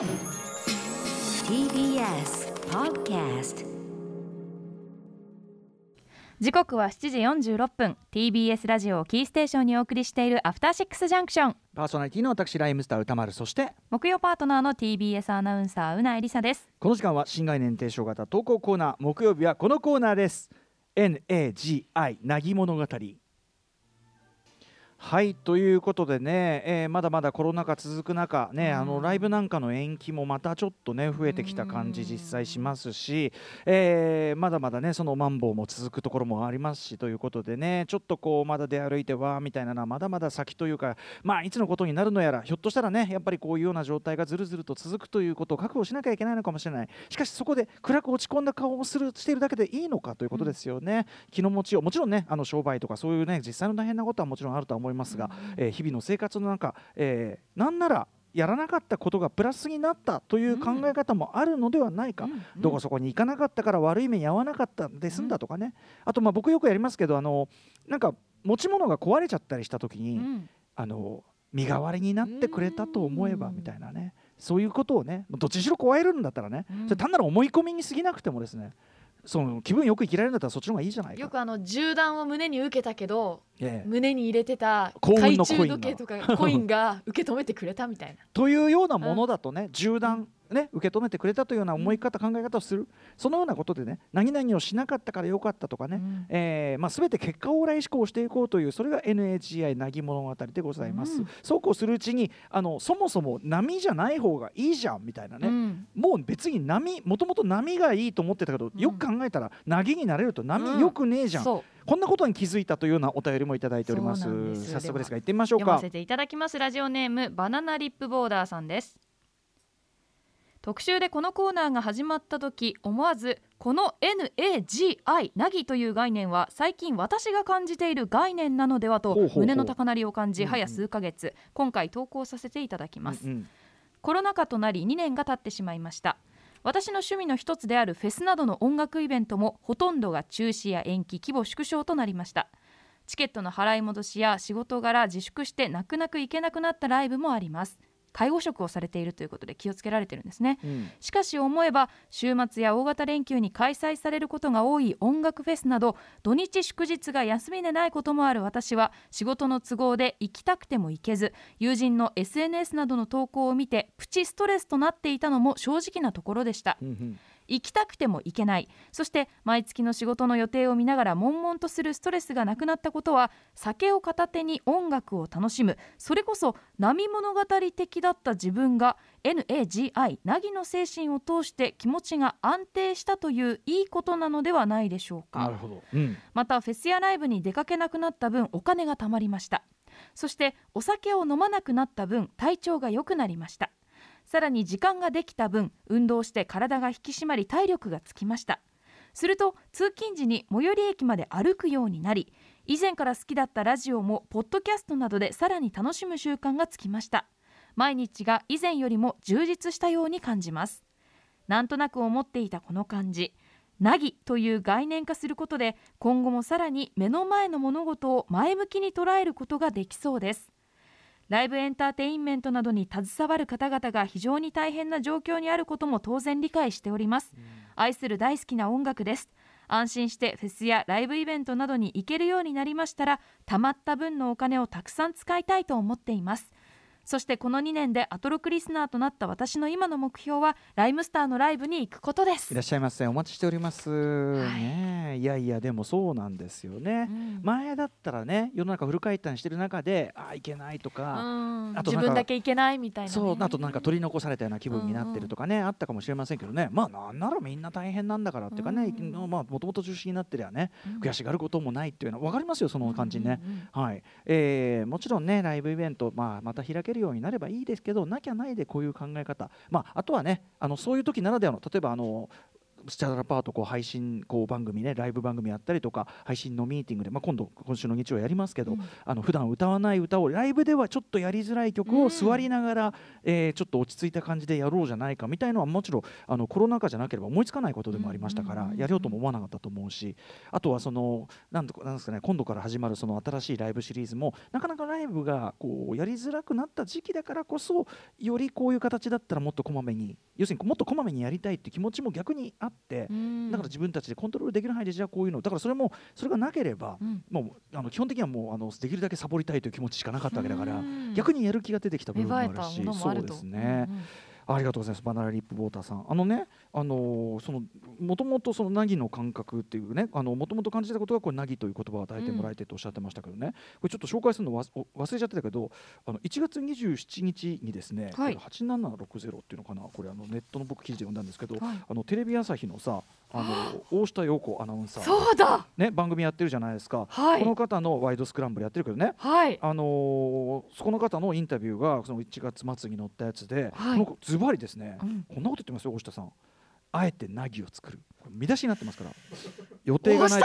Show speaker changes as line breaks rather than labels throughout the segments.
TBS Podcast
時刻は7時46分。TBS ラジオをキーステーションにお送りしているアフターシックスジャンクション。
パーソナリティの私ライムスター歌丸。そして
木曜パートナーの TBS アナウンサーうなえりさです。
この時間は新概念提唱型投稿コーナー。木曜日はこのコーナーです。NAGI なぎ物語はいということでね、えーまだまだコロナ禍続く中ね、あのライブなんかの延期もまたちょっとね増えてきた感じ実際しますし、えーまだまだねそのマンボウも続くところもありますしということでねちょっとこうまだ出歩いてわーみたいなのはまだまだ先というかまあいつのことになるのやらひょっとしたらねやっぱりこういうような状態がずるずると続くということを覚悟しなきゃいけないのかもしれない。しかしそこで暗く落ち込んだ顔をするしているだけでいいのかということですよね、気の持ちをもちろんねあの商売とかそういうね実際の大変なことはもちろんあるとは思いますが、えー日々の生活の中、えーなんならやらなかったことがプラスになったという考え方もあるのではないか、どこそこに行かなかったから悪い目に遭わなかったんで済んだとかね、あとまあ僕よくやりますけどあのなんか持ち物が壊れちゃったりした時に、
うん。
あの身代わりになってくれたと思えばみたいなね。そういうことをねどっちにしろ壊れるんだったらね、
うん。
それ単なる思い込みに過ぎなくてもですねその気分よく生きられるんだったらそっちの方がいいじゃないか。
よくあの銃弾を胸に受けたけど
ええ。
胸に入れてた懐中時計とかコインが受け止めてくれたみたいな。
というようなものだとね、銃弾、ね、受け止めてくれたというような思い方、考え方をする。そのようなことでね何々をしなかったからよかったとかね、
うん。
えーまあ、全て結果往来思考をしていこうというそれが NHI なぎ物語でございます、
うん。
そうこうするうちにあのそもそも波じゃない方がいいじゃんみたいなね、
うん。
もう別に波もともと波がいいと思ってたけど、よく考えたらなぎになれると波よくねえじゃん、こんなことに気づいたというようなお便りもいただいております。早速ですが行ってみましょうか。
読ませていただきます。ラジオネームバナナリップボーダーさんです特集でこのコーナーが始まった時思わずこの NAGI ナギという概念は最近私が感じている概念なのではと胸の高鳴りを感じ
うんうん。
早数ヶ月今回投稿させていただきます。
うんうん。
コロナ禍となり2年が経ってしまいました。私の趣味の一つであるフェスなどの音楽イベントもほとんどが中止や延期規模縮小となりました。チケットの払い戻しや仕事柄自粛して泣く泣く行けなくなったライブもあります介護職をされているということで気をつけられてるんですね。
うん。
しかし思えば週末や大型連休に開催されることが多い音楽フェスなど土日祝日が休みでないこともある私は仕事の都合で行きたくても行けず友人の SNS などの投稿を見てプチストレスとなっていたのも正直なところでした。
うんうん
行きたくても行けない。そして毎月の仕事の予定を見ながら悶々とするストレスがなくなったことは酒を片手に音楽を楽しむ。それこそ波物語的だった自分が NAGI なぎの精神を通して気持ちが安定したといういいことなのではないでしょうか。
なるほど、うん。
またフェスやライブに出かけなくなった分お金が貯まりました。そしてお酒を飲まなくなった分体調が良くなりましたさらに時間ができた分運動して体が引き締まり体力がつきました。すると通勤時に最寄り駅まで歩くようになり以前から好きだったラジオもポッドキャストなどでさらに楽しむ習慣がつきました。毎日が以前よりも充実したように感じます。なんとなく思っていたこの感じ。なぎという概念化することで今後もさらに目の前の物事を前向きに捉えることができそうです。ライブエンターテインメントなどに携わる方々が非常に大変な状況にあることも当然理解しております、愛する大好きな音楽です。安心してフェスやライブイベントなどに行けるようになりましたら貯まった分のお金をたくさん使いたいと思っていますそしてこの2年でアトロクリスナーとなった私の今の目標はライムスターのライブに行くことです。
いらっしゃいませ。お待ちしております、ねえ。いやいやでもそうなんですよね、
うん。
前だったらね世の中フル回転してる中であいけないとか、
うん。
あと
自分だけいけないみたいな、ね、
そうあとなんか取り残されたような気分になってるとかね、あったかもしれませんけどね。まあなんならみんな大変なんだからっていうかね、
うん。
まあもともと中止になってりゃね、
うん。
悔しがることもないっていうのは分かりますよその感じね、
うんうんうん。
はい。えーもちろんねライブイベント、まあ、また開けるようになればいいですけどなきゃないでこういう考え方、まあ、あとはねあのそういう時ならではの例えばあのスチャラパートこう配信こう番組ねライブ番組やったりとか配信のミーティングで、まあ、今度今週の日曜やりますけど、
うん。
あの普段歌わない歌をライブではちょっとやりづらい曲を
うん。
座りながら、えーちょっと落ち着いた感じでやろうじゃないかみたいのはもちろんあのコロナ禍じゃなければ思いつかないことでもありましたから、やろうとも思わなかったと思うしあとはそのなんとかなんですかね今度から始まるその新しいライブシリーズもなかなかライブがこうやりづらくなった時期だからこそよりこういう形だったらもっとこまめに要するにもっとこまめにやりたいって気持ちも逆にあって、だから自分たちでコントロールできる範囲でじゃあこういうのだからそれもそれがなければ、
うん。
もうあの基本的にはもうあのできるだけサボりたいという気持ちしかなかったわけだから、
うん。
逆にやる気が出てきた部分もあるしそう
ものもあると。
ですね、ありがとうございます。バナナリップボーターさん。あのねあのーそのもともとその凪の感覚っていうねあのもともと感じたことがこれ凪という言葉を与えてもらえてとおっしゃってましたけどね、これちょっと紹介するの忘れちゃってたけどあの1月27日にですね、
はい。
これ8760っていうのかな。これあのネットの僕記事で読んだんですけど、
はい。
あのテレビ朝日のさあの大下陽子アナウンサー
そうだ。
ね番組やってるじゃないですか、
はい。
この方のワイドスクランブルやってるけどね。
はい。
あのーそこの方のインタビューがその1月末に載ったやつで、
はい。
このズバリですね、
うん。
こんなこと言ってますよ大下さんあえてナギを作る。見出しになってますから。予定がない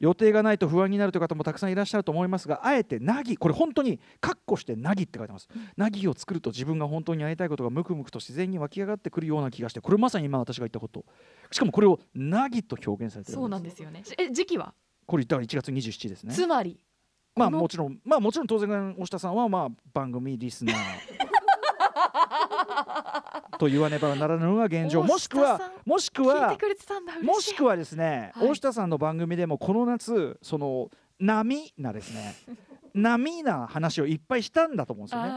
予定がないと不安になるという方もたくさんいらっしゃると思いますがあえてナギこれ本当にカッコしてナギって書いてます、ナギを作ると自分が本当にやりたいことがムクムクと自然に湧き上がってくるような気がしてこれまさに今私が言ったこと。しかもこれをナギと表現されてる
そうなんですよね。え時期は？
これだから1月27ですね。
つまり
まあもちろんまあもちろん当然大下さんはまあ番組リスナー と言わねばならぬのが現状。もしくはもしくはもしくはですね、
はい。
大下さんの番組でもこの夏その波なですね。波な話をいっぱいしたんだと思うんですよね。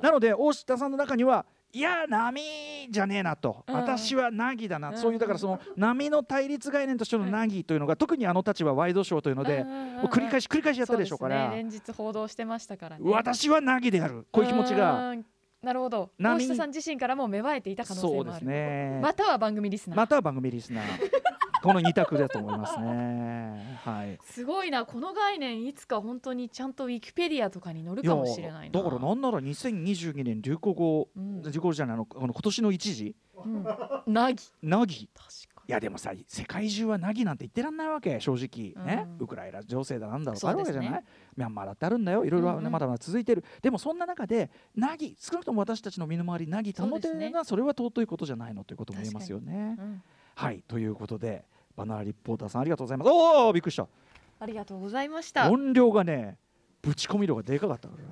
なので大下さんの中にはいや波じゃねえなと、
うん。
私は凪だな、
うん。
そういうだからその波の対立概念としての凪というのが、特にあの立場ワイドショーというので、もう繰り返し繰り返しやったでしょうから。
ね、連日報道してましたからね。
私は凪である。こういう気持ちが。
うんなるほど。
波
大下さん自身からも芽生えていた可能性もある。
そうですね。
または番組リスナー、
または番組リスナー。この二択だと思いますね。はい。
すごいな。この概念いつか本当にちゃんとウィキペディアとかに載るかもしれないな。
だからなんなら2022年流行語、
うん。
流行語じゃないあのあの今年の一時。
うん。なぎ。
ナギ
確か
いやでもさ世界中はナギなんて言ってらんないわけ正直。ね、
うん。
ウクライナ情勢だなんだろう
ね。
あるわけじゃない、ミャンマーだってあるんだよ。いろいろね
うんうん
まだまだ続いてる、でもそんな中でナギ少なくとも私たちの身の回りナギ保てるのはそれは尊いことじゃないのということも言えますよね。
に、うん。
はい。ということでバナナリポーターさんありがとうございます。おおびっくりした。
ありがとうございました。
音量がねぶち込み量がでかかったからね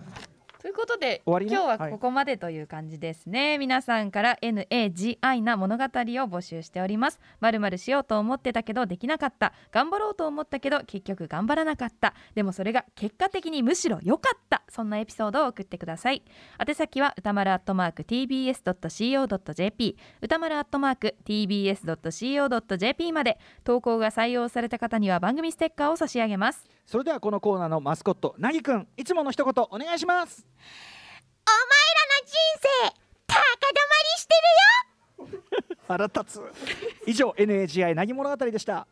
ということで
今日は
はい。
ここまでという感じですね、皆さんから NAGI な物語を募集しております。まるまるしようと思ってたけどできなかった。頑張ろうと思ったけど結局頑張らなかった。でもそれが結果的にむしろ良かった。そんなエピソードを送ってください。宛先は歌丸アットマーク tbs.co.jp 歌丸アットマーク tbs.co.jp まで。投稿が採用された方には番組ステッカーを差し上げます
それではこのコーナーのマスコットなぎくんいつもの一言お願いします。腹立つ。以上 NAGI なぎ物語でした.